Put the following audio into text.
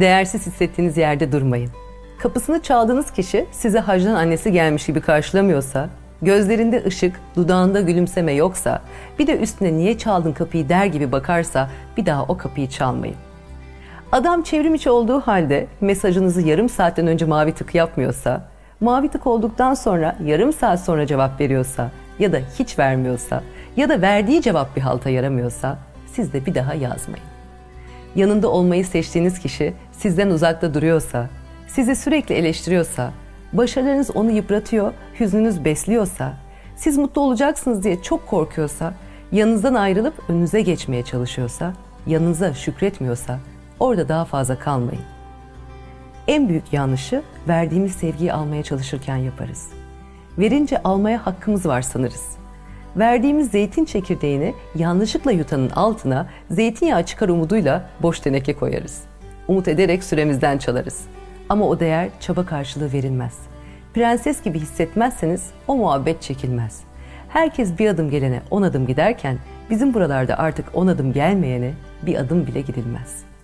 Değersiz hissettiğiniz yerde durmayın. Kapısını çaldığınız kişi size hacdan annesi gelmiş gibi karşılamıyorsa, gözlerinde ışık, dudağında gülümseme yoksa, bir de üstüne niye çaldın kapıyı der gibi bakarsa bir daha o kapıyı çalmayın. Adam çevrim içi olduğu halde mesajınızı yarım saatten önce mavi tık yapmıyorsa, mavi tık olduktan sonra yarım saat sonra cevap veriyorsa ya da hiç vermiyorsa ya da verdiği cevap bir halta yaramıyorsa siz de bir daha yazmayın. Yanında olmayı seçtiğiniz kişi sizden uzakta duruyorsa, sizi sürekli eleştiriyorsa, başarılarınız onu yıpratıyor, hüznünüz besliyorsa, siz mutlu olacaksınız diye çok korkuyorsa, yanınızdan ayrılıp önünüze geçmeye çalışıyorsa, yanınıza şükretmiyorsa orada daha fazla kalmayın. En büyük yanlışı verdiğimiz sevgiyi almaya çalışırken yaparız. Verince almaya hakkımız var sanırız. Verdiğimiz zeytin çekirdeğini yanlışlıkla yutanın altına zeytinyağı çıkar umuduyla boş teneke koyarız. Umut ederek süremizden çalarız. Ama o değer çaba karşılığı verilmez. Prenses gibi hissetmezseniz o muhabbet çekilmez. Herkes bir adım gelene on adım giderken bizim buralarda artık on adım gelmeyene bir adım bile gidilmez.''